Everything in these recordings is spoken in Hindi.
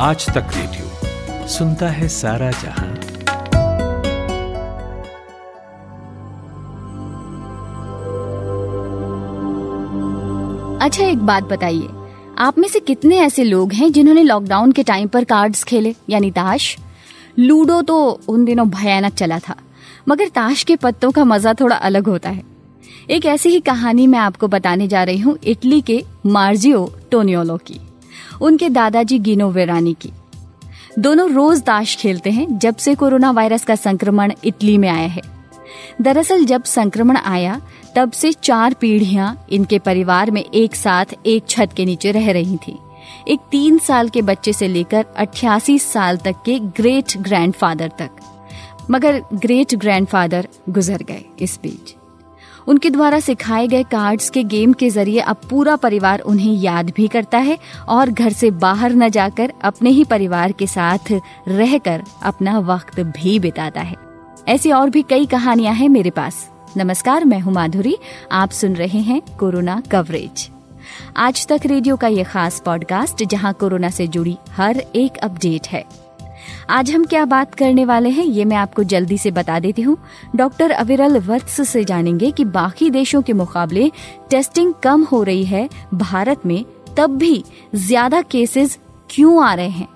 आज तक रेडियो सुनता है सारा जहाँ। अच्छा एक बात बताइए। आप में से कितने ऐसे लोग हैं जिन्होंने लॉकडाउन के टाइम पर कार्ड्स खेले, यानी ताश? लूडो तो उन दिनों भयानक चला था, मगर ताश के पत्तों का मज़ा थोड़ा अलग होता है। एक ऐसी ही कहानी मैं आपको बताने जा रही हूँ इटली के मार्जियो टोनियोलो की। उनके दादाजी गिनो वेरानी की। दोनों रोज ताश खेलते हैं जब से कोरोना वायरस का संक्रमण इटली में आया है। दरअसल जब संक्रमण आया, तब से चार पीढ़ियाँ इनके परिवार में एक साथ एक छत के नीचे रह रही थी। एक तीन साल के बच्चे से लेकर अट्ठासी साल तक के ग्रेट ग्रैंडफादर तक। मगर ग्रेट ग्रैंडफादर गुजर गए इस बीच। उनके द्वारा सिखाए गए कार्ड्स के गेम के ज़रिए अब पूरा परिवार उन्हें याद भी करता है और घर से बाहर न जाकर अपने ही परिवार के साथ रहकर अपना वक्त भी बिताता है। ऐसी और भी कई कहानियाँ हैं मेरे पास। नमस्कार, मैं हूँ माधुरी। आप सुन रहे हैं कोरोना कवरेज आज तक रेडियो का ये खास पॉडकास्ट जहाँ कोरोना से जुड़ी हर एक अपडेट है। आज हम क्या बात करने वाले हैं, ये मैं आपको जल्दी से बता देती हूँ। डॉक्टर अविरल वत्स से जानेंगे कि बाकी देशों के मुकाबले टेस्टिंग कम हो रही है, भारत में तब भी ज़्यादा केसेस क्यों आ रहे हैं?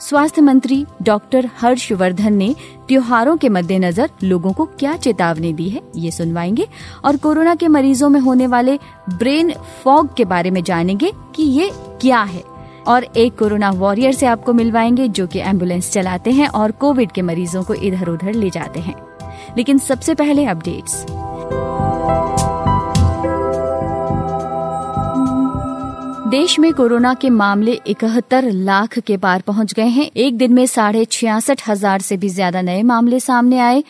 स्वास्थ्य मंत्री डॉक्टर हर्षवर्धन ने त्योहारों के मद्देनजर लोगों को क्या चेतावनी दी है, ये सुनवाएँगे और कोरोना के मरीजों में होने वाले ब्रेन फॉग के बारे में जानेंगे कि ये क्या है। और एक कोरोना वॉरियर से आपको मिलवाएँगे, जो कि एंबुलेंस चलाते हैं और कोविड के मरीजों को इधर उधर ले जाते हैं। लेकिन सबसे पहले अपडेट्स। देश में कोरोना के मामले इकहत्तर लाख के पार पहुँच गए हैं। एक दिन में साढ़े छियासठ हज़ार से भी ज़्यादा नए मामले सामने आए।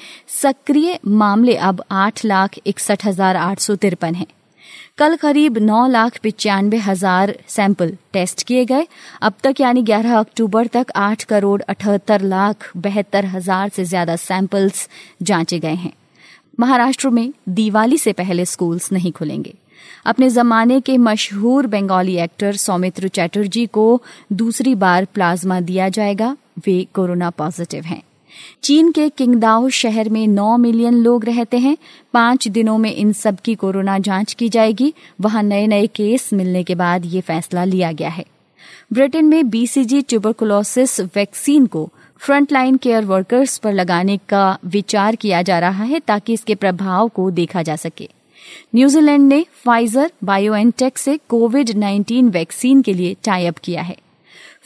सक्रिय मामले अब आठ लाख इकसठ हज़ार आठ सौ तिरपन है। कल करीब नौ लाख पिचानवे हज़ार सैंपल टेस्ट किए गए। अब तक यानी 11 अक्टूबर तक आठ करोड़ अठहत्तर लाख बहत्तर हज़ार से ज़्यादा सैंपल्स जांचे गए हैं। महाराष्ट्र में दिवाली से पहले स्कूल्स नहीं खुलेंगे। अपने जमाने के मशहूर बंगाली एक्टर सौमित्र चैटर्जी को दूसरी बार प्लाज्मा दिया जाएगा। वे कोरोना पॉजिटिव हैं। चीन के किंगदाओ शहर में 9 मिलियन लोग रहते हैं। पाँच दिनों में इन सब की कोरोना जाँच की जाएगी। वहाँ नए नए केस मिलने के बाद ये फैसला लिया गया है। ब्रिटेन में बीसीजी ट्यूबरकुलोसिस वैक्सीन को फ्रंटलाइन केयर वर्कर्स पर लगाने का विचार किया जा रहा है ताकि इसके प्रभाव को देखा जा सके। न्यूजीलैंड ने फाइजर बायोएनटेक से कोविड 19 वैक्सीन के लिए टाई अप किया है।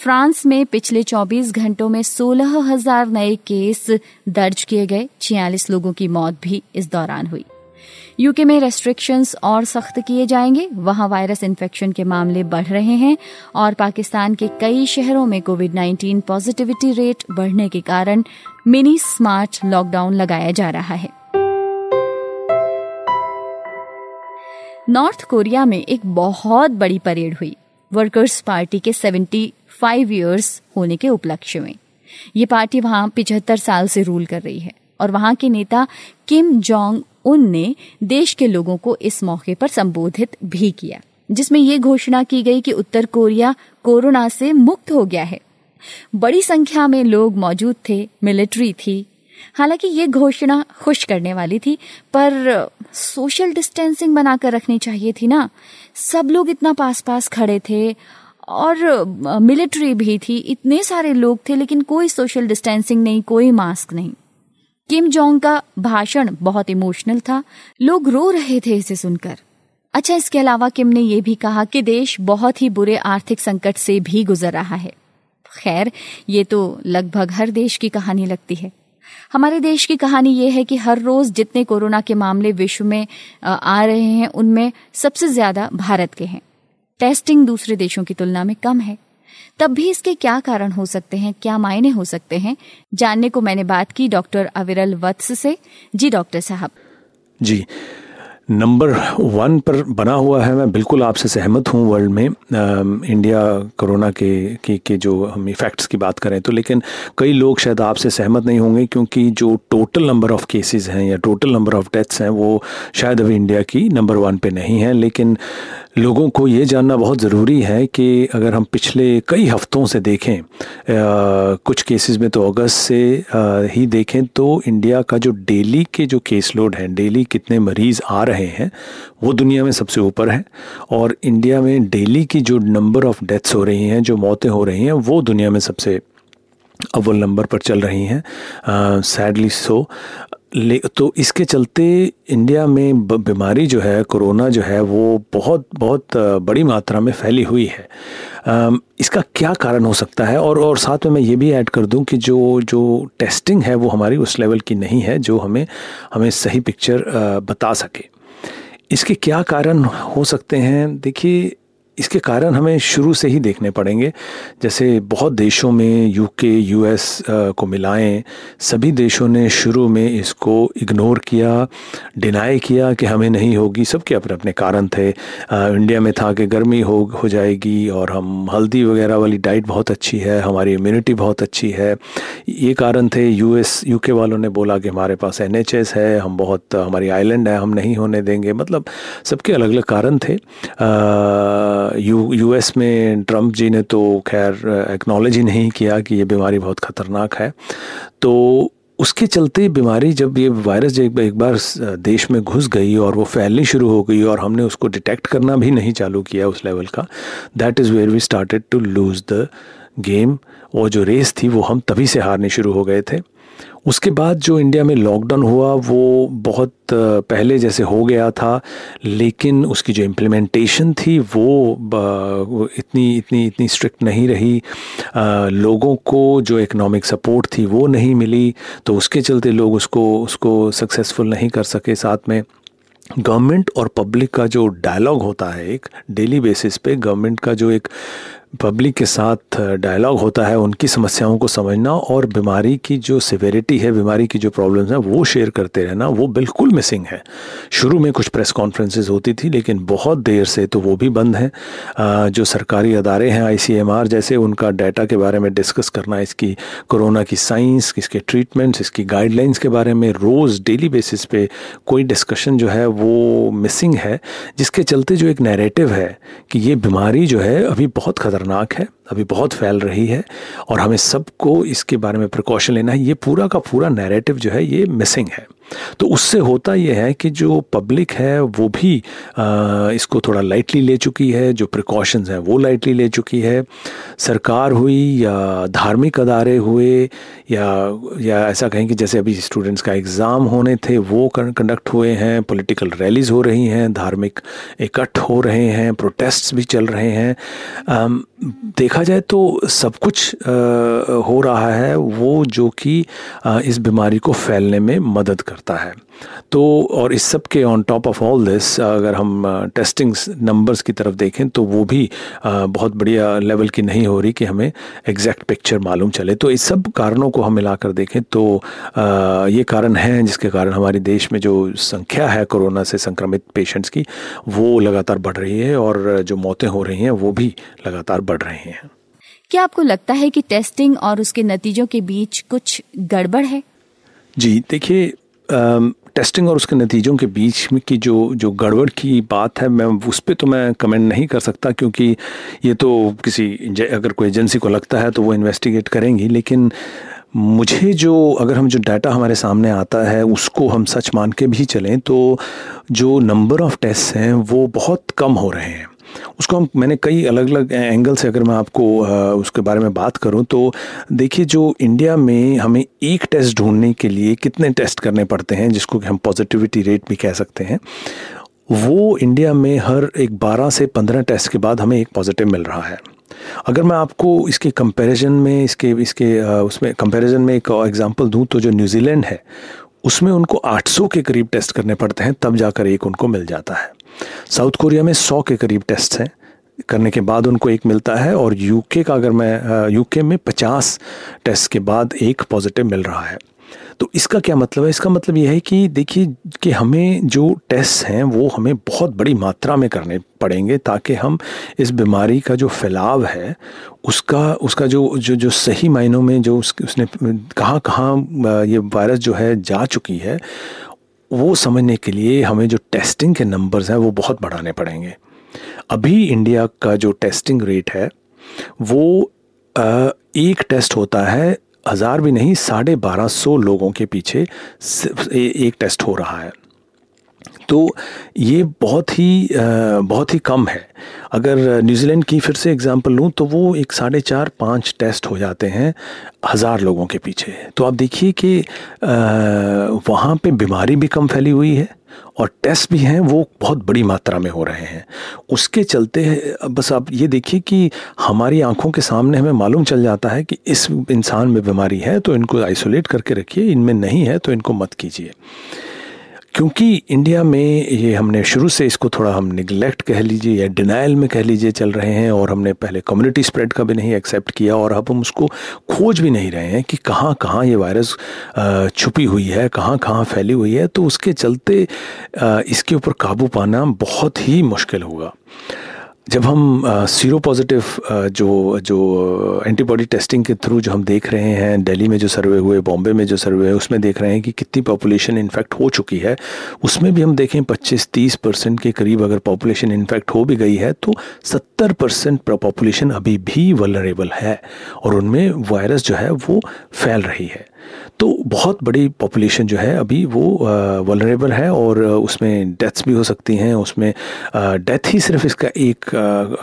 फ्रांस में पिछले 24 घंटों में सोलह हज़ार नए केस दर्ज किए गए। छियालीस लोगों की मौत भी इस दौरान हुई। यूके में रेस्ट्रिक्शंस और सख्त किए जाएँगे। वहाँ वायरस इन्फेक्शन के मामले बढ़ रहे हैं और पाकिस्तान के कई शहरों में कोविड 19 पॉजिटिविटी रेट बढ़ने के कारण मिनी स्मार्ट लॉकडाउन लगाया जा रहा है। नॉर्थ कोरिया में एक बहुत बड़ी परेड हुई। वर्कर्स पार्टी के 75 ईयर्स होने के उपलक्ष्य में। ये पार्टी वहाँ पिछहत्तर साल से रूल कर रही है और वहाँ के नेता किम जोंग उन ने देश के लोगों को इस मौके पर संबोधित भी किया, जिसमें ये घोषणा की गई कि उत्तर कोरिया कोरोना से मुक्त हो गया है। बड़ी संख्या में लोग मौजूद थे, मिलिट्री थी। हालाँकि ये घोषणा खुश करने वाली थी, पर सोशल डिस्टेंसिंग बनाकर रखनी चाहिए थी ना। सब लोग इतना पास पास खड़े थे और मिलिट्री भी थी, इतने सारे लोग थे, लेकिन कोई सोशल डिस्टेंसिंग नहीं, कोई मास्क नहीं। किम जोंग का भाषण बहुत इमोशनल था। लोग रो रहे थे इसे सुनकर। अच्छा इसके अलावा किम ने यह भी कहा कि देश बहुत ही बुरे आर्थिक संकट से भी गुजर रहा है। खैर, ये तो लगभग हर देश की कहानी लगती है। हमारे देश की कहानी ये है कि हर रोज जितने कोरोना के मामले विश्व में आ रहे हैं, उनमें सबसे ज़्यादा भारत के हैं। टेस्टिंग दूसरे देशों की तुलना में कम है। तब भी इसके क्या कारण हो सकते हैं, क्या मायने हो सकते हैं, जानने को मैंने बात की डॉक्टर अविरल वत्स से। जी, डॉक्टर साहब। जी नंबर वन पर बना हुआ है। मैं बिल्कुल आपसे सहमत हूँ वर्ल्ड में। आ, इंडिया कोरोना के के के जो हम इफ़ेक्ट्स की बात करें तो लेकिन कई लोग शायद आपसे सहमत नहीं होंगे क्योंकि जो टोटल नंबर ऑफ़ केसेस हैं या टोटल नंबर ऑफ़ डेथ्स हैं वो शायद अभी इंडिया की नंबर वन पे नहीं है। लेकिन लोगों को ये जानना बहुत ज़रूरी है कि अगर हम पिछले कई हफ्तों से देखें आ, कुछ केसेस में तो अगस्त से आ, ही देखें तो इंडिया का जो डेली के जो केस लोड हैं डेली कितने मरीज़ आ रहे हैं, वो दुनिया में सबसे ऊपर है और इंडिया में डेली की जो नंबर ऑफ़ डेथ्स हो रही हैं, जो मौतें हो रही हैं, वो दुनिया में सबसे अव्वल नंबर पर चल रही हैं। सैडली सो ले तो इसके चलते इंडिया में बीमारी जो है, कोरोना जो है, वो बहुत बहुत बड़ी मात्रा में फैली हुई है। इसका क्या कारण हो सकता है? और और साथ में मैं ये भी ऐड कर दूँ कि जो जो टेस्टिंग है, वो हमारी उस लेवल की नहीं है, जो हमें हमें सही पिक्चर बता सके। इसके क्या कारण हो सकते हैं? देखिए इसके कारण हमें शुरू से ही देखने पड़ेंगे। जैसे बहुत देशों में यूके यूएस को मिलाएँ सभी देशों ने शुरू में इसको इग्नोर किया डिनाई किया कि हमें नहीं होगी। सबके अपने अपने कारण थे। इंडिया में था कि गर्मी हो हो जाएगी और हम हल्दी वगैरह वाली डाइट बहुत अच्छी है हमारी इम्यूनिटी बहुत अच्छी है। ये कारण थे। यूएस यूके वालों ने बोला कि हमारे पास एनएचएस है हम बहुत हमारी आइलैंड है हम नहीं होने देंगे। मतलब सबके अलग अलग कारण थे। आ, यू यूएस में ट्रंप जी ने तो खैर एक्नॉलेज ही नहीं किया कि ये बीमारी बहुत ख़तरनाक है। तो उसके चलते बीमारी जब ये वायरस एक, एक बार देश में घुस गई और वो फैलनी शुरू हो गई और हमने उसको डिटेक्ट करना भी नहीं चालू किया उस लेवल का that is where we started to lose the game वो जो रेस थी वो हम तभी से हारने शुरू हो गए थे। उसके बाद जो इंडिया में लॉकडाउन हुआ, वो बहुत पहले जैसे हो गया था, लेकिन उसकी जो इम्प्लीमेंटेशन थी, वो इतनी इतनी इतनी स्ट्रिक्ट नहीं रही। लोगों को जो इकोनॉमिक सपोर्ट थी, वो नहीं मिली तो उसके चलते लोग उसको उसको सक्सेसफुल नहीं कर सके साथ में। गवर्नमेंट और पब्लिक का जो डायलॉग होता है, एक डेली बेसिस पे गवर्नमेंट का जो एक पब्लिक के साथ डायलॉग होता है, उनकी समस्याओं को समझना और बीमारी की जो सिवेरिटी है, बीमारी की जो प्रॉब्लम्स हैं, वो शेयर करते रहना, वो बिल्कुल मिसिंग है। शुरू में कुछ प्रेस कॉन्फ्रेंसेज होती थी, लेकिन बहुत देर से तो वो भी बंद हैं। जो सरकारी अदारे हैं आईसीएमआर जैसे उनका डाटा के बारे में डिस्कस करना, इसकी कोरोना की साइंस इसके ट्रीटमेंट्स इसकी गाइडलाइंस के बारे में रोज़ डेली बेसिस पे कोई डिस्कशन जो है, वो मिसिंग है, जिसके चलते जो एक नैरेटिव है कि ये बीमारी जो है, अभी बहुत खतरा खतरनाक है, अभी बहुत फैल रही है और हमें सबको इसके बारे में प्रिकॉशन लेना है। ये पूरा का पूरा नैरेटिव जो है, ये मिसिंग है। तो उससे होता यह है कि जो पब्लिक है वो भी आ, इसको थोड़ा लाइटली ले चुकी है जो प्रिकॉशंस हैं वो लाइटली ले चुकी है। सरकार हुई या धार्मिक अदारे हुए या या ऐसा कहें कि जैसे अभी स्टूडेंट्स का एग्ज़ाम होने थे वो कंडक्ट हुए हैं पॉलिटिकल रैलीज़ हो रही हैं धार्मिक इकट्ठ हो रहे हैं प्रोटेस्ट्स भी चल रहे हैं। आ, देखा जाए तो सब कुछ आ, हो रहा है वो जो कि इस बीमारी को फैलने में मदद कर करता है। तो और इस सब के on top of all this अगर हम टेस्टिंग नंबर्स की तरफ़ देखें तो वो भी बहुत बढ़िया लेवल की नहीं हो रही कि हमें एग्जैक्ट पिक्चर मालूम चले। तो इस सब कारणों को हम मिलाकर देखें तो ये कारण हैं जिसके कारण हमारे देश में जो संख्या है कोरोना से संक्रमित पेशेंट्स की वो लगातार बढ़ रही है और जो मौतें हो रही हैं वो भी लगातार बढ़ रही हैं। क्या आपको लगता है कि टेस्टिंग और उसके नतीजों के बीच कुछ गड़बड़ है? जी देखिए टेस्टिंग और उसके नतीजों के बीच में की जो जो गड़बड़ की बात है, मैं उस पर तो मैं कमेंट नहीं कर सकता क्योंकि ये तो किसी अगर कोई एजेंसी को लगता है तो वो इन्वेस्टिगेट करेंगी, लेकिन मुझे जो, अगर हम जो डाटा हमारे सामने आता है, उसको हम सच मान के भी चलें तो जो नंबर ऑफ़ टेस्ट हैं वो बहुत कम हो रहे हैं। उसको हम, मैंने कई अलग अलग एंगल से अगर मैं आपको उसके बारे में बात करूँ तो देखिए जो इंडिया में हमें एक टेस्ट ढूँढने के लिए कितने टेस्ट करने पड़ते हैं, जिसको कि हम पॉजिटिविटी रेट भी कह सकते हैं, वो इंडिया में हर एक 12 से 15 टेस्ट के बाद हमें एक पॉजिटिव मिल रहा है। अगर मैं आपको इसके कंपैरिजन में, इसके इसके उसमें कंपैरिजन में एक एग्जांपल दूँ तो जो न्यूजीलैंड है, उसमें उनको 800 के करीब टेस्ट करने पड़ते हैं, तब जाकर एक उनको मिल जाता है। साउथ कोरिया में सौ के करीब टेस्ट हैं। करने के बाद उनको एक मिलता है और यूके का अगर मैं यूके में पचास टेस्ट के बाद एक पॉजिटिव मिल रहा है। तो इसका क्या मतलब है? इसका मतलब यह है कि देखिए कि हमें जो टेस्ट हैं वो हमें बहुत बड़ी मात्रा में करने पड़ेंगे ताकि हम इस बीमारी का जो फैलाव है उसका उसका जो जो जो सही मायनों में जो उस, उसने कहाँ कहाँ ये वायरस जो है जा चुकी है वो समझने के लिए हमें जो टेस्टिंग के नंबर्स हैं वो बहुत बढ़ाने पड़ेंगे। अभी इंडिया का जो टेस्टिंग रेट है, वो एक टेस्ट होता है, हज़ार भी नहीं, साढ़े बारह सौ लोगों के पीछे एक टेस्ट हो रहा है। तो ये बहुत ही बहुत ही कम है। अगर न्यूजीलैंड की फिर से एग्जांपल लूँ तो वो एक साढ़े चार, पाँच टेस्ट हो जाते हैं हज़ार लोगों के पीछे। तो आप देखिए कि वहाँ पे बीमारी भी कम फैली हुई है और टेस्ट भी हैं, वो बहुत बड़ी मात्रा में हो रहे हैं। उसके चलते, बस आप ये देखिए कि हमारी आँखों के सामने हमें मालूम चल जाता है कि इस इंसान में बीमारी है तो इनको आइसोलेट करके रखिए, इनमें नहीं है तो इनको मत कीजिए। क्योंकि इंडिया में ये हमने शुरू से इसको थोड़ा हम निगलेक्ट कह लीजिए या डिनाइल में कह लीजिए चल रहे हैं और हमने पहले कम्युनिटी स्प्रेड का भी नहीं एक्सेप्ट किया और अब हम उसको खोज भी नहीं रहे हैं कि कहाँ कहाँ ये वायरस छुपी हुई है, कहाँ कहाँ फैली हुई है तो उसके चलते इसके ऊपर काबू पाना बहुत ही मुश्किल होगा। जब हम सीरो पॉजिटिव जो जो एंटीबॉडी टेस्टिंग के थ्रू जो हम देख रहे हैं, दिल्ली में जो सर्वे हुए, बॉम्बे में जो सर्वे हुए, उसमें देख रहे हैं कि कितनी पॉपुलेशन इन्फेक्ट हो चुकी है। उसमें भी हम देखें 25-30 परसेंट के करीब अगर पॉपुलेशन इन्फेक्ट हो भी गई है तो 70 परसेंट पॉपुलेशन अभी भी वलरेबल है। और उनमें वायरस जो है वो फैल रही है। तो बहुत बड़ी पॉपुलेशन जो है अभी वो वलरेबल है और उसमें डेथ्स भी हो सकती हैं, उसमें डेथ ही सिर्फ़ इसका एक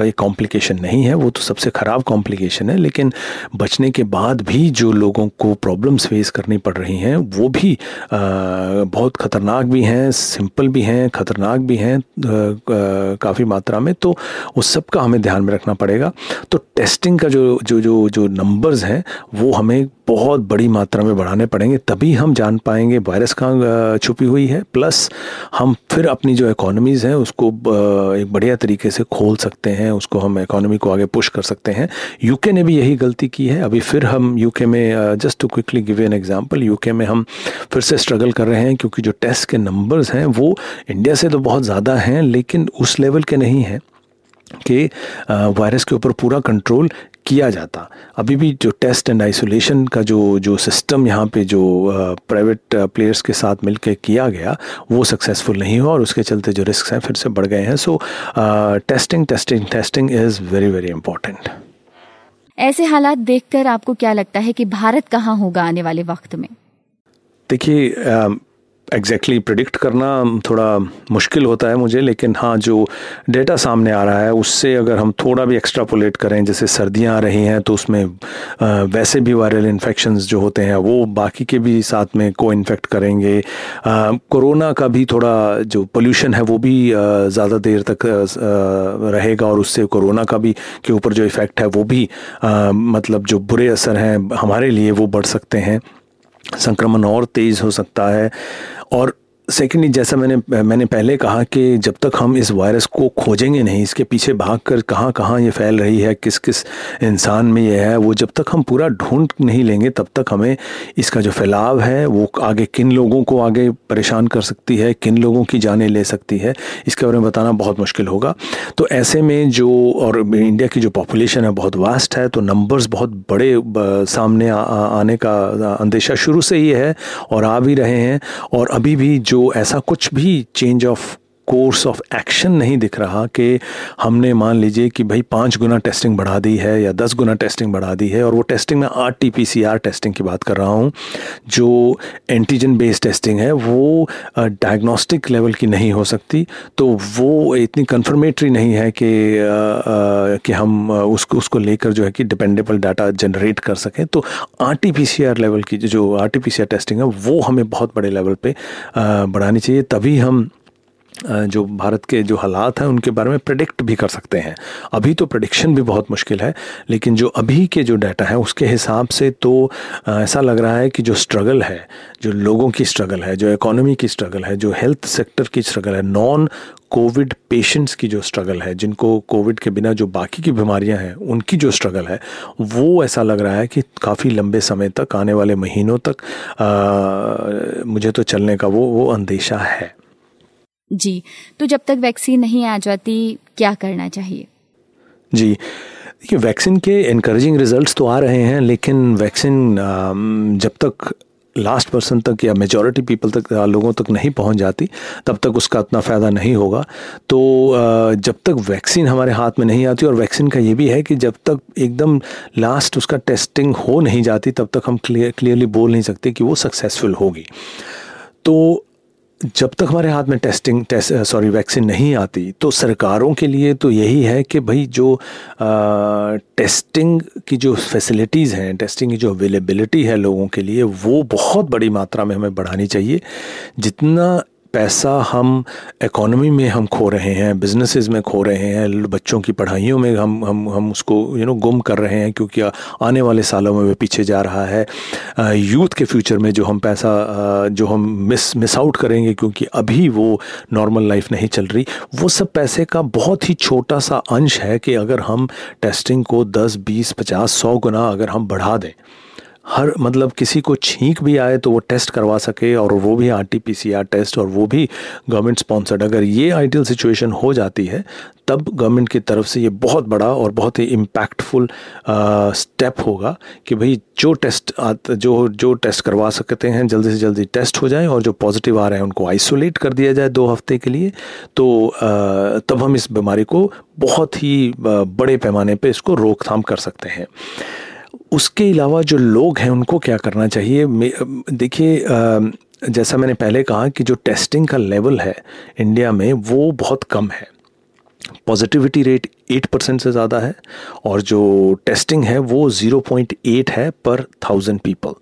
एक कॉम्प्लिकेशन नहीं है, वो तो सबसे ख़राब कॉम्प्लिकेशन है, लेकिन बचने के बाद भी जो लोगों को प्रॉब्लम्स फेस करनी पड़ रही हैं, वो भी बहुत ख़तरनाक भी हैं सिंपल भी हैं, ख़तरनाक भी हैं काफ़ी मात्रा में तो उस सब का हमें ध्यान में रखना पड़ेगा। तो टेस्टिंग का जो जो जो जो नंबर्स हैं, वो हमें बहुत बड़ी मात्रा में बढ़ाने पड़ेंगे, तभी हम जान पाएँगे वायरस कहाँ छुपी हुई है। प्लस हम फिर अपनी जो इकोनॉमीज़ हैं, उसको एक बढ़िया तरीके से खोल सकते हैं, उसको हम इकोनॉमी को आगे पुश कर सकते हैं। यूके ने भी यही गलती की है। अभी फिर हम यूके में just to quickly give an example UK में हम फिर से स्ट्रगल कर रहे हैं, क्योंकि जो टेस्ट के नंबर्स हैं, वो इंडिया से तो बहुत ज़्यादा हैं, लेकिन उस लेवल के नहीं हैं कि वायरस के ऊपर पूरा कंट्रोल किया जाता। अभी भी जो टेस्ट एंड आइसोलेशन का जो जो सिस्टम यहाँ पे जो प्राइवेट प्लेयर्स के साथ मिलकर किया गया वो सक्सेसफुल नहीं हुआ और उसके चलते जो रिस्क हैं फिर से बढ़ गए हैं। So testing testing testing is very very important ऐसे हालात देखकर आपको क्या लगता है कि भारत कहाँ होगा आने वाले वक्त में? देखिए एग्जैक्टली exactly प्रिडिक्ट करना थोड़ा मुश्किल होता है मुझे, लेकिन हाँ जो डेटा सामने आ रहा है, उससे अगर हम थोड़ा भी एक्स्ट्रापोलेट करें, जैसे सर्दियाँ आ रही हैं तो उसमें वैसे भी वायरल इन्फेक्शन जो होते हैं, वो बाकी के भी साथ में को इन्फेक्ट करेंगे कोरोना का भी थोड़ा जो पोल्यूशन है, वो भी ज़्यादा देर तक रहेगा, और उससे कोरोना का भी, के ऊपर जो इफ़ेक्ट है, वो भी मतलब जो बुरे असर हैं, हमारे लिए वो बढ़ सकते हैं। संक्रमण और तेज़ हो सकता है और सेकेंडली जैसा मैंने मैंने पहले कहा कि जब तक हम इस वायरस को खोजेंगे नहीं इसके पीछे भाग कर कहाँ कहाँ ये फैल रही है किस किस इंसान में ये है वो जब तक हम पूरा ढूंढ नहीं लेंगे तब तक हमें इसका जो फैलाव है वो आगे किन लोगों को आगे परेशान कर सकती है किन लोगों की जाने ले सकती है इसके बारे में बताना बहुत मुश्किल होगा। तो ऐसे में जो और इंडिया की जो पॉपुलेशन है बहुत वास्ट है तो नंबर्स बहुत बड़े सामने आ, आने का अंदेशा शुरू से ही है और आ भी रहे हैं और अभी भी जो जो ऐसा कुछ भी change of course of action नहीं दिख रहा कि हमने मान लीजिए कि भाई पाँच गुना टेस्टिंग बढ़ा दी है या दस गुना टेस्टिंग बढ़ा दी है और वो टेस्टिंग में R T P C R testing की बात कर रहा हूँ, जो एंटीजन बेस्ड टेस्टिंग है, वो डायग्नोस्टिक लेवल की नहीं हो सकती। तो वो इतनी कन्फर्मेटरी नहीं है कि कि हम उसको उसको लेकर जो है कि डिपेंडेबल डाटा जनरेट कर सकें। तो R T P C R level की जो R T P C R testing है, वो हमें बहुत बड़े लेवल पर बढ़ानी चाहिए। तभी हम जो भारत के जो हालात हैं उनके बारे में प्रडिक्ट भी कर सकते हैं। अभी तो प्रडिक्शन भी बहुत मुश्किल है लेकिन जो अभी के जो डाटा है उसके हिसाब से तो ऐसा लग रहा है कि जो स्ट्रगल है जो लोगों की स्ट्रगल है जो इकोनॉमी की स्ट्रगल है जो हेल्थ सेक्टर की स्ट्रगल है नॉन कोविड पेशेंट्स की जो स्ट्रगल है जिनको कोविड के बिना जो बाकी की बीमारियाँ हैं उनकी जो स्ट्रगल है वो ऐसा लग रहा है कि काफ़ी लंबे समय तक आने वाले महीनों तक आ, मुझे तो चलने का वो वो अंदेशा है। जी तो जब तक वैक्सीन नहीं आ जाती, क्या करना चाहिए? जी, देखिए, वैक्सीन के इनक्रेजिंग रिजल्ट्स तो आ रहे हैं, लेकिन वैक्सीन जब तक लास्ट पर्सन तक या मेजॉरिटी पीपल तक लोगों तक नहीं पहुँच जाती, तब तक उसका इतना फ़ायदा नहीं होगा। तो जब तक वैक्सीन हमारे हाथ में नहीं आती, और वैक्सीन का ये भी है कि जब तक एकदम लास्ट उसका टेस्टिंग हो नहीं जाती, तब तक हम क्लियर क्लियरली बोल नहीं सकते कि वो सक्सेसफुल होगी। तो जब तक हमारे हाथ में टेस्टिंग टेस्ट सॉरी वैक्सीन नहीं आती तो सरकारों के लिए तो यही है कि भाई जो आ, टेस्टिंग की जो फैसिलिटीज़ हैं टेस्टिंग की जो अवेलेबिलिटी है लोगों के लिए वो बहुत बड़ी मात्रा में हमें बढ़ानी चाहिए। जितना पैसा हम इकोनॉमी में हम खो रहे हैं बिजनेसेस में खो रहे हैं बच्चों की पढ़ाइयों में हम हम हम उसको यू you नो know, गुम कर रहे हैं क्योंकि आने वाले सालों में वे पीछे जा रहा है। यूथ के फ्यूचर में जो हम पैसा जो हम मिस मिस आउट करेंगे क्योंकि अभी वो नॉर्मल लाइफ नहीं चल रही वो सब पैसे का बहुत ही छोटा सा अंश है कि अगर हम टेस्टिंग को 10 20 50 100 गुना अगर हम बढ़ा दें हर मतलब किसी को छींक भी आए तो वो टेस्ट करवा सके और वो भी R T P C R test और वो भी गवर्नमेंट स्पॉन्सर्ड। अगर ये आइडियल सिचुएशन हो जाती है तब गवर्नमेंट की तरफ़ से ये बहुत बड़ा और बहुत ही इम्पैक्टफुल स्टेप होगा कि भाई जो टेस्ट जो जो टेस्ट करवा सकते हैं जल्दी से जल्दी टेस्ट हो जाए और जो पॉजिटिव आ रहे हैं उनको आइसोलेट कर दिया जाए दो हफ़्ते के लिए तो आ, तब हम इस बीमारी को बहुत ही बड़े पैमाने पे इसको रोकथाम कर सकते हैं। उसके अलावा जो लोग हैं, उनको क्या करना चाहिए? देखिए जैसा मैंने पहले कहा कि जो टेस्टिंग का लेवल है इंडिया में, वो बहुत कम है। पॉजिटिविटी रेट एट परसेंट से ज़्यादा है और जो टेस्टिंग है, वो ज़ीरो पॉइंट एट है पर थाउज़ेंड पीपल।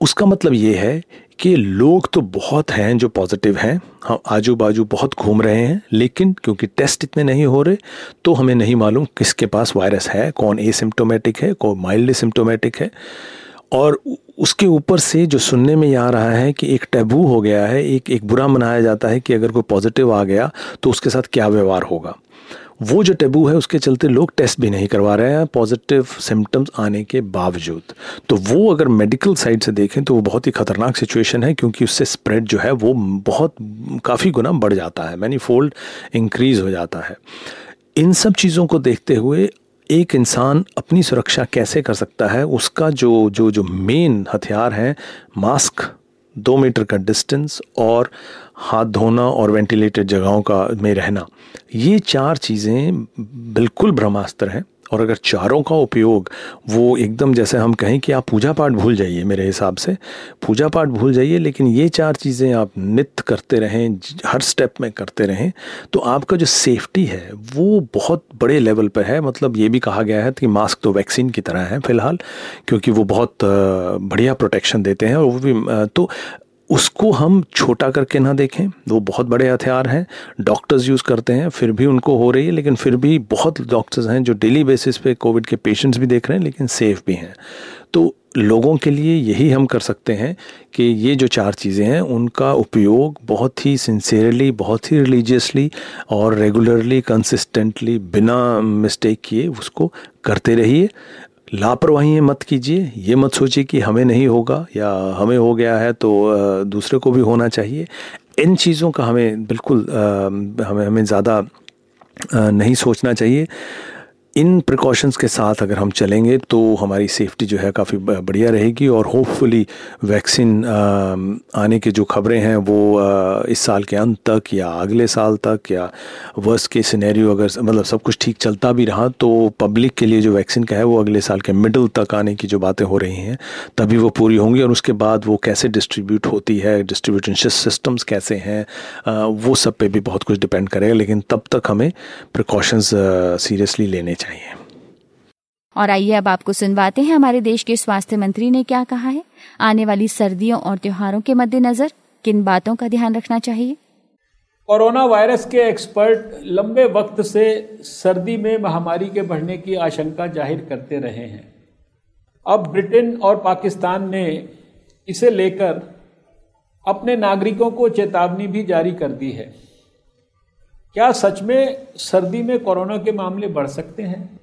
उसका मतलब ये है कि लोग तो बहुत हैं जो पॉजिटिव हैं। हम आजू बाजू बहुत घूम रहे हैं, लेकिन क्योंकि टेस्ट इतने नहीं हो रहे तो हमें नहीं मालूम किसके पास वायरस है, कौन एसिम्टोमेटिक है, कौन माइल्ड सिम्टोमेटिक है। और उसके ऊपर से जो सुनने में आ रहा है कि एक टैबू हो गया है, एक एक बुरा मनाया जाता है कि अगर कोई पॉजिटिव आ गया तो उसके साथ क्या व्यवहार होगा। वो जो टेबू है, उसके चलते लोग टेस्ट भी नहीं करवा रहे हैं, पॉजिटिव सिम्टम्स आने के बावजूद। तो वो अगर मेडिकल साइड से देखें तो वो बहुत ही ख़तरनाक सिचुएशन है, क्योंकि उससे स्प्रेड जो है, वो बहुत, काफ़ी गुना बढ़ जाता है मैनी फोल्ड इंक्रीज हो जाता है। इन सब चीज़ों को देखते हुए एक इंसान अपनी सुरक्षा कैसे कर सकता है, उसका जो जो जो मेन हथियार है, मास्क, दो मीटर का डिस्टेंस और हाथ धोना और वेंटिलेटेड जगहों का में रहना, ये चार चीज़ें बिल्कुल ब्रह्मास्त्र हैं। और अगर चारों का उपयोग वो एकदम जैसे हम कहें कि आप पूजा पाठ भूल जाइए मेरे हिसाब से, पूजा पाठ भूल जाइए, लेकिन ये चार चीज़ें आप नित्य करते रहें, हर स्टेप में करते रहें तो आपका जो सेफ्टी है, वो बहुत बड़े लेवल पर है। मतलब ये भी कहा गया है कि मास्क तो वैक्सीन की तरह है फ़िलहाल, क्योंकि वो बहुत बढ़िया प्रोटेक्शन देते हैं और वो भी तो उसको हम छोटा करके ना देखें। वो बहुत बड़े हथियार हैं डॉक्टर्स यूज़ करते हैं, फिर भी उनको हो रही है, लेकिन फिर भी बहुत डॉक्टर्स हैं जो डेली बेसिस पे कोविड के पेशेंट्स भी देख रहे हैं, लेकिन सेफ़ भी हैं। तो लोगों के लिए यही हम कर सकते हैं कि ये जो चार चीज़ें हैं, उनका उपयोग बहुत ही सिंसियरली बहुत ही रिलीजियसली और रेगुलरली कंसिस्टेंटली बिना मिस्टेक किए उसको करते रहिए। लापरवाही मत कीजिए, ये मत सोचिए कि हमें नहीं होगा या हमें हो गया है तो दूसरे को भी होना चाहिए। इन चीज़ों का हमें बिल्कुल हमें हमें ज़्यादा नहीं सोचना चाहिए। इन प्रिकॉशंस के साथ अगर हम चलेंगे तो हमारी सेफ्टी जो है काफ़ी बढ़िया रहेगी और होपफुली वैक्सीन आने की जो खबरें हैं, वो इस साल के अंत तक या अगले साल तक या वर्स्ट के सिनेरियो अगर मतलब सब कुछ ठीक चलता भी रहा तो पब्लिक के लिए जो वैक्सीन का है, वो अगले साल के मिडल तक आने की जो बातें हो रही हैं, तभी वो पूरी होंगी और उसके बाद वो कैसे डिस्ट्रीब्यूट होती है डिस्ट्रीब्यूशन सिस्टम्स कैसे हैं वो सब पे भी बहुत कुछ डिपेंड करेगा, लेकिन तब तक हमें प्रिकॉशंस सीरियसली लेने चाहिए। और आइए अब आपको सुनवाते हैं। हमारे देश के स्वास्थ्य मंत्री ने क्या कहा है? आने वाली सर्दियों और त्योहारों के मद्देनजर किन बातों का ध्यान रखना चाहिए? कोरोना वायरस के एक्सपर्ट लंबे वक्त से सर्दी में महामारी के बढ़ने की आशंका ज़ाहिर करते रहे हैं। अब ब्रिटेन और पाकिस्तान ने इसे लेकर अपने नागरिकों को चेतावनी भी जारी कर दी है। क्या सच में सर्दी में कोरोना के मामले बढ़ सकते हैं?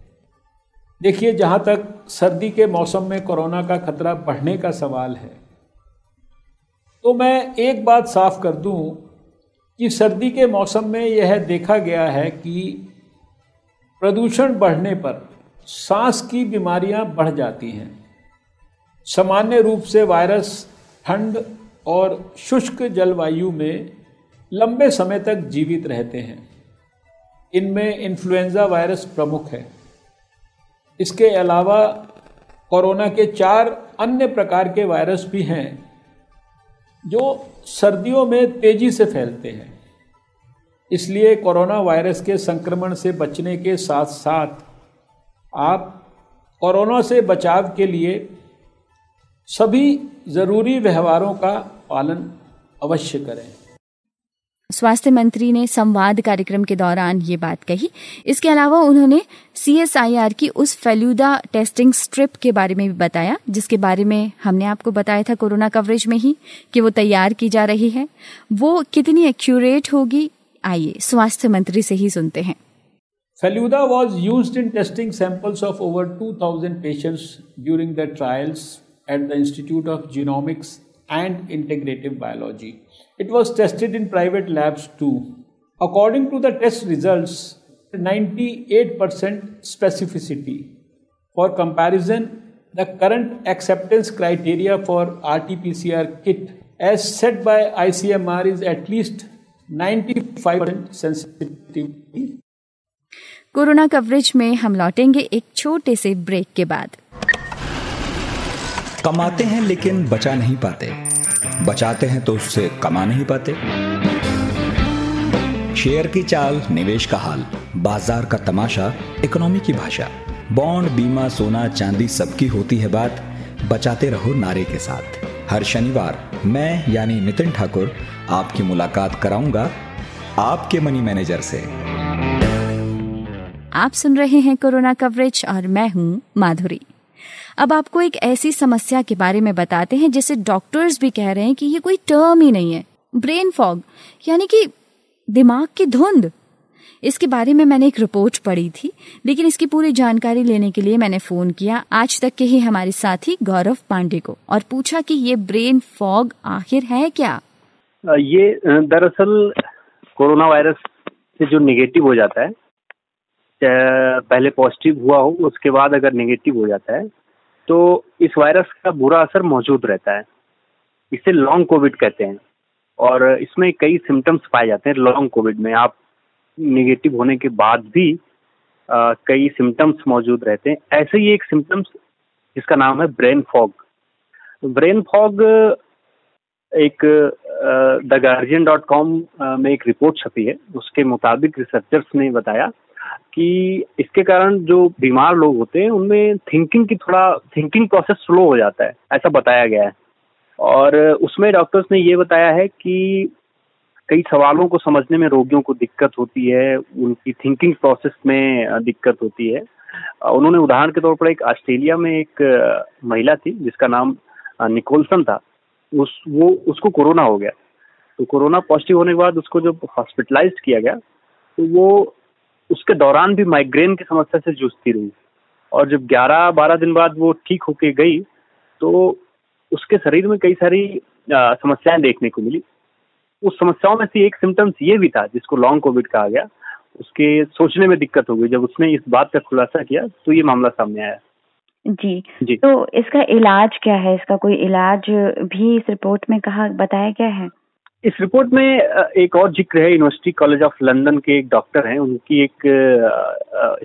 देखिए, जहाँ तक सर्दी के मौसम में कोरोना का खतरा बढ़ने का सवाल है तो मैं एक बात साफ़ कर दूँ कि सर्दी के मौसम में यह देखा गया है कि प्रदूषण बढ़ने पर सांस की बीमारियाँ बढ़ जाती हैं। सामान्य रूप से वायरस, ठंड और शुष्क जलवायु में लंबे समय तक जीवित रहते हैं। इनमें इन्फ्लुएंजा वायरस प्रमुख है। इसके अलावा कोरोना के चार अन्य प्रकार के वायरस भी हैं, जो सर्दियों में तेज़ी से फैलते हैं। इसलिए कोरोना वायरस के संक्रमण से बचने के साथ साथ आप कोरोना से बचाव के लिए सभी ज़रूरी व्यवहारों का पालन अवश्य करें। स्वास्थ्य मंत्री ने संवाद कार्यक्रम के दौरान ये बात कही। इसके अलावा उन्होंने सीएसआईआर की उस फेल्यूदा टेस्टिंग स्ट्रिप के बारे में भी बताया, जिसके बारे में हमने आपको बताया था कोरोना कवरेज में ही, कि वो तैयार की जा रही है। वो कितनी एक्यूरेट होगी, आइए स्वास्थ्य मंत्री से ही सुनते हैं। Feluda was use in testing samples of over two thousand patients during the trials at the institute of genomics and integrative biology It was tested in private labs too. According to the test results, 98% specificity. For comparison, the current acceptance criteria for RT-PCR kit as set by ICMR is at least 95% sensitivity. Corona coverage में हम लौटेंगे एक छोटे से ब्रेक के बाद कमाते हैं लेकिन बचा नहीं पाते बचाते हैं तो उससे कमा नहीं पाते। शेयर की चाल, निवेश का हाल, बाज़ार का तमाशा, इकोनॉमी की भाषा। बॉन्ड, बीमा, सोना, चांदी सबकी होती है बात। बचाते रहो नारे के साथ। हर शनिवार मैं, यानी नितिन ठाकुर, आपकी मुलाकात कराऊँगा आपके मनी मैनेजर से। आप सुन रहे हैं कोरोना कवरेज और मैं हूँ माधुरी। अब आपको एक ऐसी समस्या के बारे में बताते हैं जिसे डॉक्टर्स भी कह रहे हैं कि ये कोई टर्म ही नहीं है। ब्रेन फॉग, यानी कि दिमाग की धुंध। इसके बारे में मैंने एक रिपोर्ट पढ़ी थी, लेकिन इसकी पूरी जानकारी लेने के लिए मैंने फ़ोन किया। आज तक के ही हमारे साथी गौरव पांडे को और पूछा कि ये ब्रेन फॉग आखिर है क्या? ये दरअसल कोरोना वायरस से जो निगेटिव हो जाता है पहले पॉजिटिव हुआ हो उसके बाद अगर नेगेटिव हो जाता है तो इस वायरस का बुरा असर मौजूद रहता है। इसे लॉन्ग कोविड कहते हैं। और इसमें कई सिम्टम्स पाए जाते हैं लॉन्ग कोविड में। आप निगेटिव होने के बाद भी आ, कई सिम्टम्स मौजूद रहते हैं। ऐसे ही एक सिम्टम्स जिसका नाम है ब्रेन फॉग ब्रेन फॉग एक द गार्जियन डॉट कॉम में एक रिपोर्ट छपी है। उसके मुताबिक रिसर्चर्स ने बताया कि इसके कारण जो बीमार लोग होते हैं, उनमें थिंकिंग की थोड़ा थिंकिंग प्रोसेस स्लो हो जाता है, ऐसा बताया गया है। और उसमें डॉक्टर्स ने ये बताया है कि कई सवालों को समझने में रोगियों को दिक्कत होती है, उनकी थिंकिंग प्रोसेस में दिक्कत होती है। उन्होंने उदाहरण के तौर पर एक ऑस्ट्रेलिया में एक, महिला थी, जिसका नाम, निकोलसन था। उस, वो, उसको कोरोना हो गया। तो कोरोना पॉजिटिव होने के बाद उसको जब हॉस्पिटलाइज किया गया तो वो उसके दौरान भी माइग्रेन की समस्या से जूझती रही। और जब 11-12 दिन बाद वो ठीक होके गई तो उसके शरीर में कई सारी समस्याएँ देखने को मिली। उस समस्याओं में से एक सिम्टम्स ये भी था जिसको लॉन्ग कोविड कहा गया। उसके सोचने में दिक्कत हो गई। जब उसने इस बात का खुलासा किया तो ये मामला सामने आया। जी। जी। तो इसका इलाज क्या है? इसका कोई इलाज भी इस रिपोर्ट में कहा बताया गया है? इस रिपोर्ट में एक और ज़िक्र है यूनिवर्सिटी कॉलेज ऑफ़ लंदन के एक डॉक्टर हैं, उनकी एक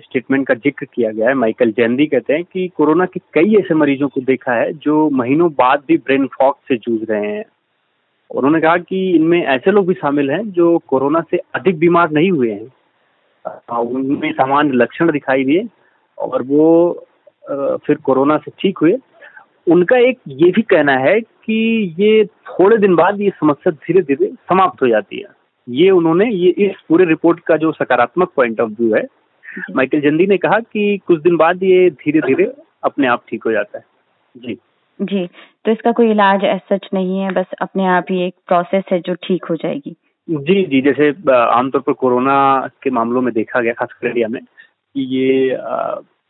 स्टेटमेंट का ज़िक्र किया गया है माइकल जैंदी कहते हैं कि कोरोना के कई ऐसे मरीजों को देखा है, जो महीनों बाद भी ब्रेन फॉक से जूझ रहे हैं। उन्होंने कहा कि इनमें ऐसे लोग भी शामिल हैं, जो कोरोना से अधिक बीमार नहीं हुए हैं। उनमें सामान्य लक्षण दिखाई दिए और वो फिर कोरोना से ठीक हुए। उनका एक ये भी कहना है कि ये थोड़े दिन बाद ये समस्या धीरे धीरे समाप्त हो जाती है। ये उन्होंने ये इस पूरे रिपोर्ट का जो सकारात्मक पॉइंट ऑफ़ व्यू है माइकल जंदी ने कहा कि कुछ दिन बाद ये धीरे धीरे अपने आप ठीक हो जाता है। जी। जी तो इसका कोई इलाज सच नहीं है बस अपने आप ही एक प्रोसेस है जो ठीक हो जाएगी। जी जी जैसे आमतौर पर कोरोना के मामलों में देखा गया खासकर इंडिया में कि ये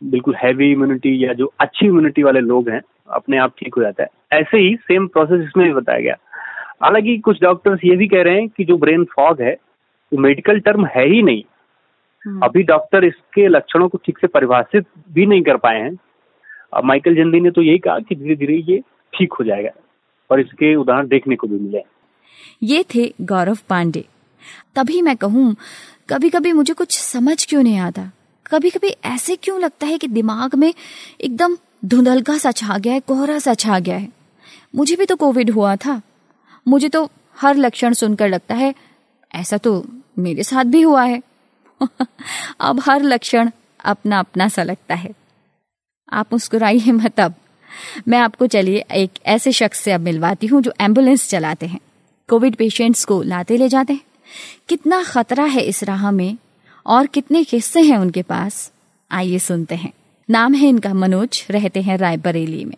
बिल्कुल हैवी इम्यूनिटी या जो अच्छी इम्यूनिटी वाले लोग हैं अपने आप ठीक हो जाता है। ऐसे ही सेम प्रोसेस इसमें भी बताया गया। हालाँकि कुछ डॉक्टर्स ये भी कह रहे हैं कि जो ब्रेन फॉग है वो मेडिकल टर्म है ही नहीं। हम्म। अभी डॉक्टर इसके लक्षणों को ठीक से परिभाषित भी नहीं कर पाए हैं। अब माइकल जंदी ने तो यही कहा कि धीरे धीरे ये ठीक हो जाएगा और इसके उदाहरण देखने को भी मिले। ये थे गौरव पांडे। तभी मैं कहूँ कभी कभी मुझे कुछ समझ क्यों नहीं आता? कभी कभी ऐसे क्यों लगता है कि दिमाग में एकदम धुंधलका सा छा गया है, कोहरा सा छा गया है? मुझे भी तो कोविड हुआ था। मुझे तो हर लक्षण सुनकर लगता है, ऐसा तो मेरे साथ भी हुआ है। अब हर लक्षण अपना अपना सा लगता है। आप मुस्कुराइए मत अब। मैं आपको चलिए एक ऐसे शख्स से अब मिलवाती हूँ जो एंबुलेंस चलाते हैं। कोविड पेशेंट्स को लाते ले जाते हैं। कितना खतरा है इस राह में और कितने किस्से हैं उनके पास? आइए सुनते हैं। नाम है इनका मनोज रहते हैं रायबरेली में।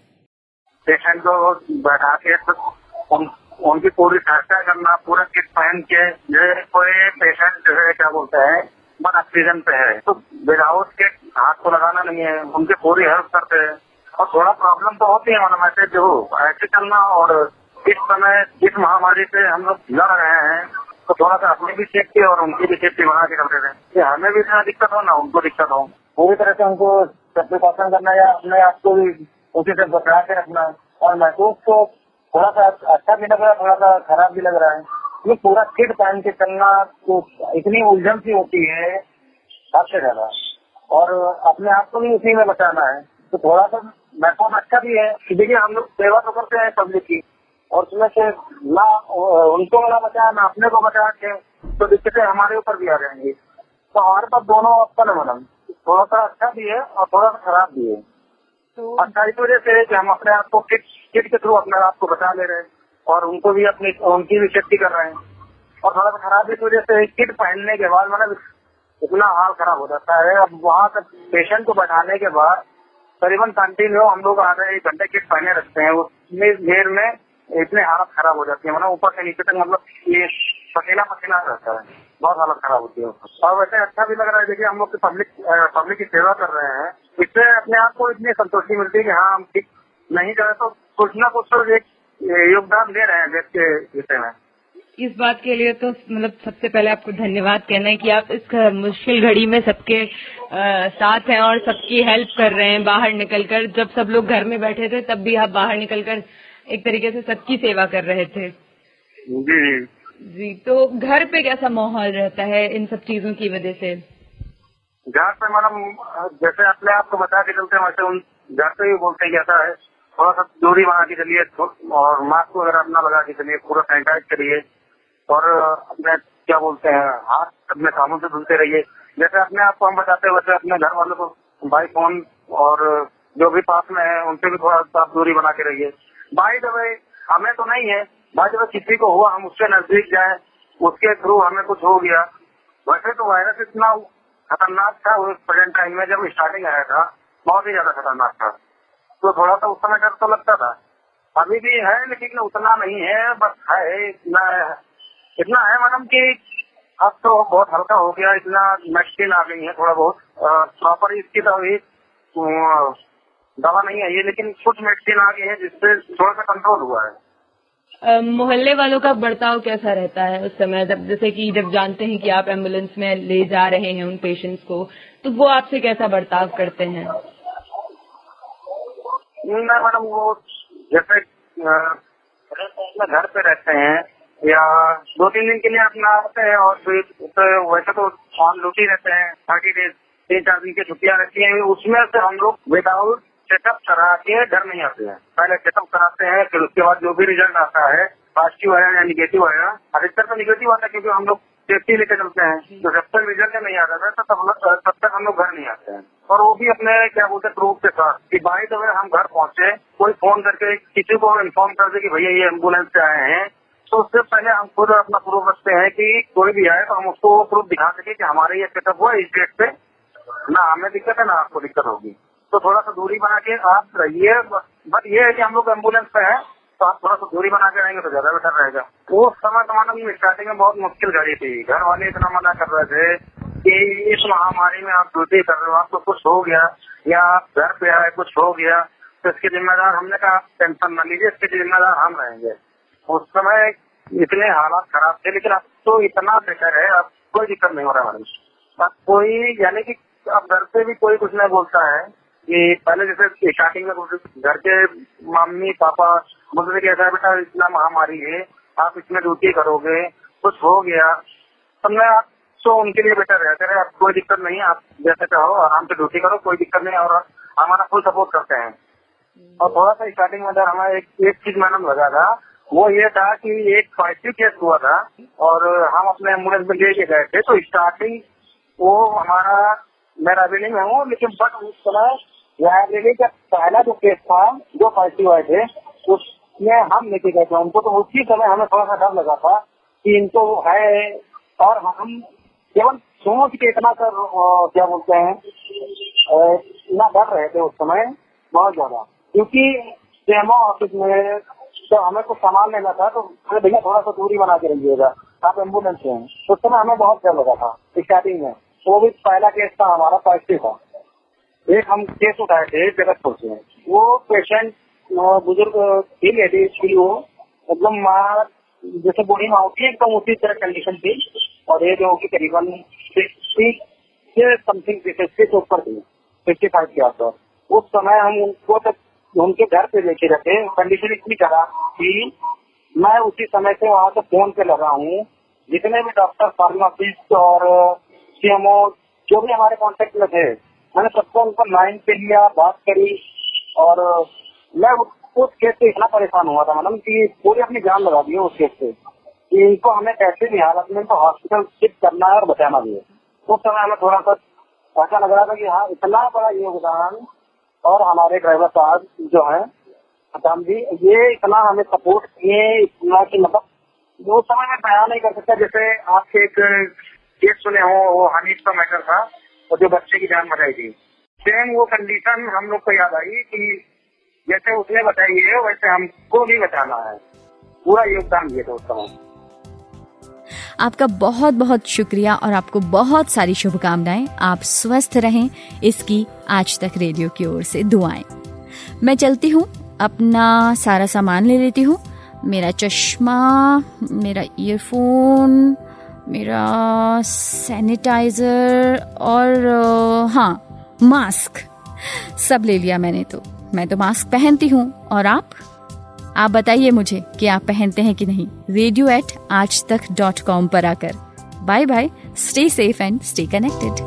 पेशेंट को बैठा के तो उन, उनकी पूरी चर्चा करना पूरा किट पहन के जैसे कोई पेशेंट जो है क्या बोलते हैं बट ऑक्सीजन पे है। तो विदाउट के हाथ को लगाना नहीं है उनकी पूरी हेल्प करते हैं। और थोड़ा प्रॉब्लम तो होती है मतलब ऐसे जो ऐसे चलना और इस समय इस महामारी से हम लोग लड़ रहे हैं। तो थोड़ा सा अपनी भी सेफ्टी और उनकी भी सेफ्टी बना के चलते थे हमें भी इतना दिक्कत हो ना, उनको दिक्कत हो। पूरी तरह से उनको प्रिकॉशन करना या अपने आप को भी उसी से बचा के रखना। और महसूस तो थोड़ा सा अच्छा भी लग रहा है, थोड़ा सा खराब भी लग रहा है। ये पूरा किट पहन के चलना तो इतनी उलझन सी होती है, सबसे ज़्यादा। और अपने आप को भी उसी में बचाना है। तो थोड़ा सा महसूस अच्छा भी है। देखिए, हम लोग सेवा तो करते हैं पब्लिक की। और उसमें से ना उनको ना बचा ना अपने को बचा के तो दिक्कतें हमारे ऊपर भी आ जाएँगी। तो हमारे पास दोनों ऑप्शन है मैडम थोड़ा सा अच्छा भी है और थोड़ा सा खराब भी है। तो अच्छा इस वजह से कि हम अपने आप को किट किट के थ्रू अपने आप को बचा ले रहे हैं और उनको भी अपनी उनकी भी सेफ्टी कर रहे हैं। और थोड़ा सा खराब इस वजह से किट पहनने के बाद मतलब इतना हाल खराब हो जाता है। अब वहाँ तक पेशेंट को बैठाने के बाद करीबन कंटिन्यू हम लोग आधे एक घंटे किट पहने रखते हैं। उसमें देर में इतने हालत खराब हो जाती है मतलब ऊपर से नीचे तक मतलब ये पसीना पसीना रहता है। बहुत हालत खराब होती है। और वैसे अच्छा भी लग रहा है, देखिए, हम लोग पब्लिक पब्लिक की सेवा कर रहे हैं। इससे अपने आप को इतनी संतुष्टि मिलती है कि हाँ हम ठीक नहीं करे तो कुछ ना कुछ तो एक योगदान दे रहे हैं देश के विषय में। इस बात के लिए तो मतलब सबसे पहले आपको धन्यवाद कहना है कि आप इस मुश्किल घड़ी में सबके साथ हैं और सबकी हेल्प कर रहे हैं बाहर निकलकर। जब सब लोग घर में बैठे थे, तब भी आप बाहर निकलकर एक तरीके से सबकी सेवा कर रहे थे। जी। जी तो घर पे कैसा माहौल रहता है इन सब चीज़ों की वजह से? घर पे मैडम जैसे अपने आप को बता के चलते वैसे उन घर पे भी बोलते हैं कैसा है थोड़ा सा दूरी बना के चलिए और मास्क वगैरह अपना लगा के चलिए पूरा सैनिटाइज करिए और अपने क्या बोलते हैं हाथ अपने साबुन से धुलते रहिए। जैसे अपने आप को हम बताते हैं वैसे अपने घर वालों को बाई फ़ोन और जो भी पास में है, उनसे भी थोड़ा साफ़ दूरी बना के रहिए। बाई द हमें तो नहीं है। बाई द किसी को हुआ, हम उसके नज़दीक जाए। उसके थ्रू हमें कुछ हो गया। वैसे तो वायरस इतना खतरनाक था उस प्रेजेंट टाइम में, जब स्टार्टिंग आया था, बहुत ही ज़्यादा खतरनाक था। तो थोड़ा सा उस समय डर तो लगता था। अभी भी है, लेकिन उतना नहीं है, बस है, इतना है। इतना है मैडम कि अब तो बहुत हल्का हो गया, इतना मेडिसिन आ गई है थोड़ा बहुत। प्रॉपर इसकी तो अभी दवा नहीं आई है लेकिन कुछ मेडिसिन आ गई है जिससे थोड़ा सा कंट्रोल हुआ है। मोहल्ले वालों का बर्ताव कैसा रहता है उस समय? जब जैसे कि जब जानते हैं कि आप एंबुलेंस में ले जा रहे हैं उन पेशेंट्स को तो वो आपसे कैसा बर्ताव करते हैं? नहीं मैडम वो जैसे घर पे रहते हैं या दो तीन दिन के लिए अपना आते हैं और फिर तो वैसे तो ऑन ड्यूटी रहते हैं थर्टी डेज़ तीन चार दिन की छुट्टियाँ रहती हैं उसमें से हम लोग विदाउट चेकअप करा के घर नहीं आते हैं। पहले चेकअप कराते हैं, फिर उसके बाद जो भी रिज़ल्ट आता है पॉजिटिव आया या निगेटिव आया अधिकतर तो निगेटिव आता है क्योंकि हम लोग सेफ्टी लेकर चलते हैं। तो जब तक रिज़ल्ट नहीं आता था तब तब तक हम लोग घर नहीं आते हैं। और वो भी अपने, क्या बोलते प्रूफ के साथ कि बाई द हम घर पहुँचे, कोई फ़ोन करके किसी को इन्फॉर्म कर दे कि भैया ये एंबुलेंस से आए हैं। तो उससे पहले हम खुद अपना प्रूफ रखते हैं कि कोई भी आए तो हम उसको प्रूफ दिखा सके कि हमारे ये चेकअप हुआ, इस डेट पे ना, हमें दिक्कत है, ना आपको दिक्कत होगी। तो थोड़ा सा दूरी बना के आप रहिए। बट ये है कि हम लोग एंबुलेंस पे हैं तो आप थोड़ा सा दूरी बना के रहेंगे तो ज़्यादा बेटर रहेगा। वो समय में स्टार्टिंग में बहुत मुश्किल घड़ी थी। घर वाले इतना मना कर रहे थे कि इस महामारी में आप ड्यूटी कर रहे हो, आपको कुछ हो गया या आप घर पे आए, कुछ हो गया तो इसके जिम्मेदार हमने कहा, टेंशन न लीजिए, इसके जिम्मेदार हम रहेंगे। उस समय इतने हालात खराब थे, लेकिन अब तो इतना बेटर है, अब कोई दिक्कत नहीं हो रहा है। अब कोई, यानी कि अब घर से भी कोई कुछ नहीं बोलता है कि पहले जैसे स्टार्टिंग में घर के मम्मी पापा बोलते थे कि ऐसा बेटा इतना महामारी है आप इसमें ड्यूटी करोगे कुछ हो गया तब मैं आप तो उनके लिए बेटर है कह आप कोई दिक्कत नहीं आप जैसे चाहो आराम से ड्यूटी करो कोई दिक्कत नहीं और हमारा फुल सपोर्ट करते हैं। और थोड़ा सा स्टार्टिंग में अगर हमारा एक, एक चीज़ मैडम लगा था वो ये था कि एक पॉजिटिव केस हुआ था और हम अपने एंबुलेंस में लेके गए थे तो स्टार्टिंग वो हमारा मैं रायबेली में हूँ लेकिन बट उस समय रायबेली का पहला जो केस था, जो पॉजिटिव आए थे, उसमें हम लेके गए थे। उनको तो उसी समय हमें थोड़ा सा डर लगा था कि इनको है, और हम केवल सोच के इतना कर क्या बोलते हैं इतना डर रहे थे उस समय बहुत ज़्यादा। क्योंकि सीएमओ ऑफ़िस में तो हमें कुछ सामान लेना था तो भैया थोड़ा सा दूरी बना के रहिएगा आप एंबुलेंस तो उस समय हमें बहुत डर लगा था स्टार्टिंग में। वो भी पहला केस था, हमारा पॉजिटिव था। एक हम केस उठाए थे जगतपुर से वो पेशेंट बुज़ुर्ग थी लेडीज़ थी वो। एकदम माँ, जैसे बूढ़ी माँ होती एकदम उसी तरह कंडीशन थी और एज होगी करीबन सिक्सटी से समथिंग सिक्सटी से ऊपर थी सिक्सटी फाइव के आसपास। उस समय हम उनको तक उनके घर पे लेके रखे कंडीशन इतनी खराब थी, मैं उसी समय से वहाँ से फ़ोन पे लगा हूँ। जितने भी डॉक्टर फार्मासिस्ट और सीएमओ जो भी हमारे कॉन्टेक्ट में थे मैंने सबको उनको लाइन पे लिया, बात करी और मैं उस केस से इतना परेशान हुआ था मैडम कि पूरी अपनी जान लगा दी उस केस से कि इनको हमें कैसे भी हालत में तो हॉस्पिटल शिफ्ट करना है और बचाना भी है। उस समय हमें थोड़ा सा ऐसा लग रहा था कि हाँ इतना बड़ा योगदान और हमारे ड्राइवर साहब जो है असाम जी, ये इतना हमें सपोर्ट किए, इतना की मतलब वो समय में बयान नहीं कर सकता, जैसे आपके एक केस सुने हो, वो हनीफ का मैटर था। और जो बच्चे की जान बचाई थी। सेम वो कंडीशन हम लोग को याद आई कि जैसे उसने बताई है, वैसे हमको भी बचाना है। पूरा योगदान दिए समय आपका बहुत बहुत शुक्रिया और आपको बहुत सारी शुभकामनाएँ। आप स्वस्थ रहें, इसकी आज तक रेडियो की ओर से दुआएँ। मैं चलती हूँ, अपना सारा सामान ले लेती हूँ। मेरा चश्मा, मेरा ईयरफोन मेरा सैनिटाइजर और हाँ मास्क सब ले लिया मैंने तो। मैं तो मास्क पहनती हूँ। और आप? आप बताइए मुझे कि आप पहनते हैं कि नहीं। रेडियो एट आज तक डॉट कॉम पर आकर। Bye bye stay safe and stay connected